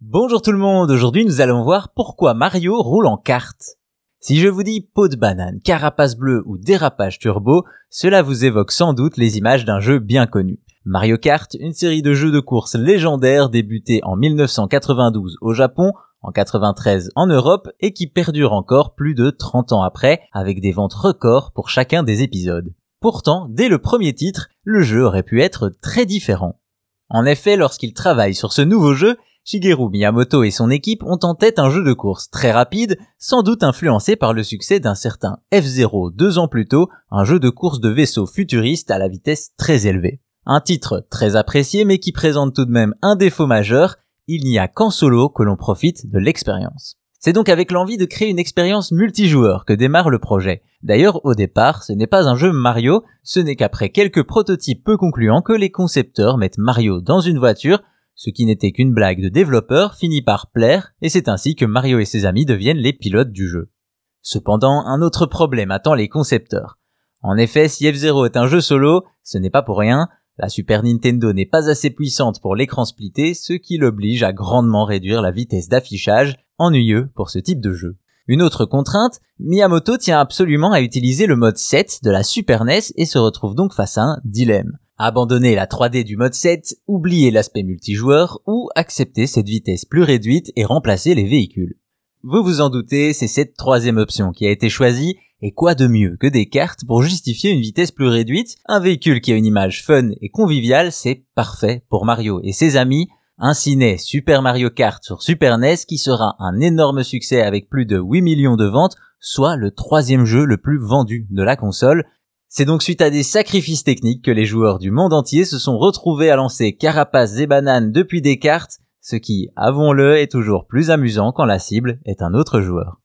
Bonjour tout le monde, aujourd'hui nous allons voir pourquoi Mario roule en kart. Si je vous dis peau de banane, carapace bleue ou dérapage turbo, cela vous évoque sans doute les images d'un jeu bien connu. Mario Kart, une série de jeux de course légendaires débutés en 1992 au Japon, en 93 en Europe et qui perdure encore plus de 30 ans après avec des ventes records pour chacun des épisodes. Pourtant, dès le premier titre, le jeu aurait pu être très différent. En effet, lorsqu'il travaille sur ce nouveau jeu, Shigeru Miyamoto et son équipe ont en tête un jeu de course très rapide, sans doute influencé par le succès d'un certain F-Zero deux ans plus tôt, un jeu de course de vaisseau futuriste à la vitesse très élevée. Un titre très apprécié mais qui présente tout de même un défaut majeur, il n'y a qu'en solo que l'on profite de l'expérience. C'est donc avec l'envie de créer une expérience multijoueur que démarre le projet. D'ailleurs, au départ, ce n'est pas un jeu Mario, ce n'est qu'après quelques prototypes peu concluants que les concepteurs mettent Mario dans une voiture, ce qui n'était qu'une blague de développeur finit par plaire, et c'est ainsi que Mario et ses amis deviennent les pilotes du jeu. Cependant, un autre problème attend les concepteurs. En effet, si F-Zero est un jeu solo, ce n'est pas pour rien, la Super Nintendo n'est pas assez puissante pour l'écran splitté, ce qui l'oblige à grandement réduire la vitesse d'affichage, ennuyeux pour ce type de jeu. Une autre contrainte, Miyamoto tient absolument à utiliser le mode 7 de la Super NES et se retrouve donc face à un dilemme. Abandonner la 3D du mode 7, oublier l'aspect multijoueur ou accepter cette vitesse plus réduite et remplacer les véhicules. Vous vous en doutez, c'est cette troisième option qui a été choisie et quoi de mieux que des cartes pour justifier une vitesse plus réduite? Un véhicule qui a une image fun et conviviale, c'est parfait pour Mario et ses amis. Ainsi naît Super Mario Kart sur Super NES qui sera un énorme succès avec plus de 8 millions de ventes, soit le troisième jeu le plus vendu de la console. C'est donc suite à des sacrifices techniques que les joueurs du monde entier se sont retrouvés à lancer carapaces et bananes depuis des cartes, ce qui, avouons-le, est toujours plus amusant quand la cible est un autre joueur.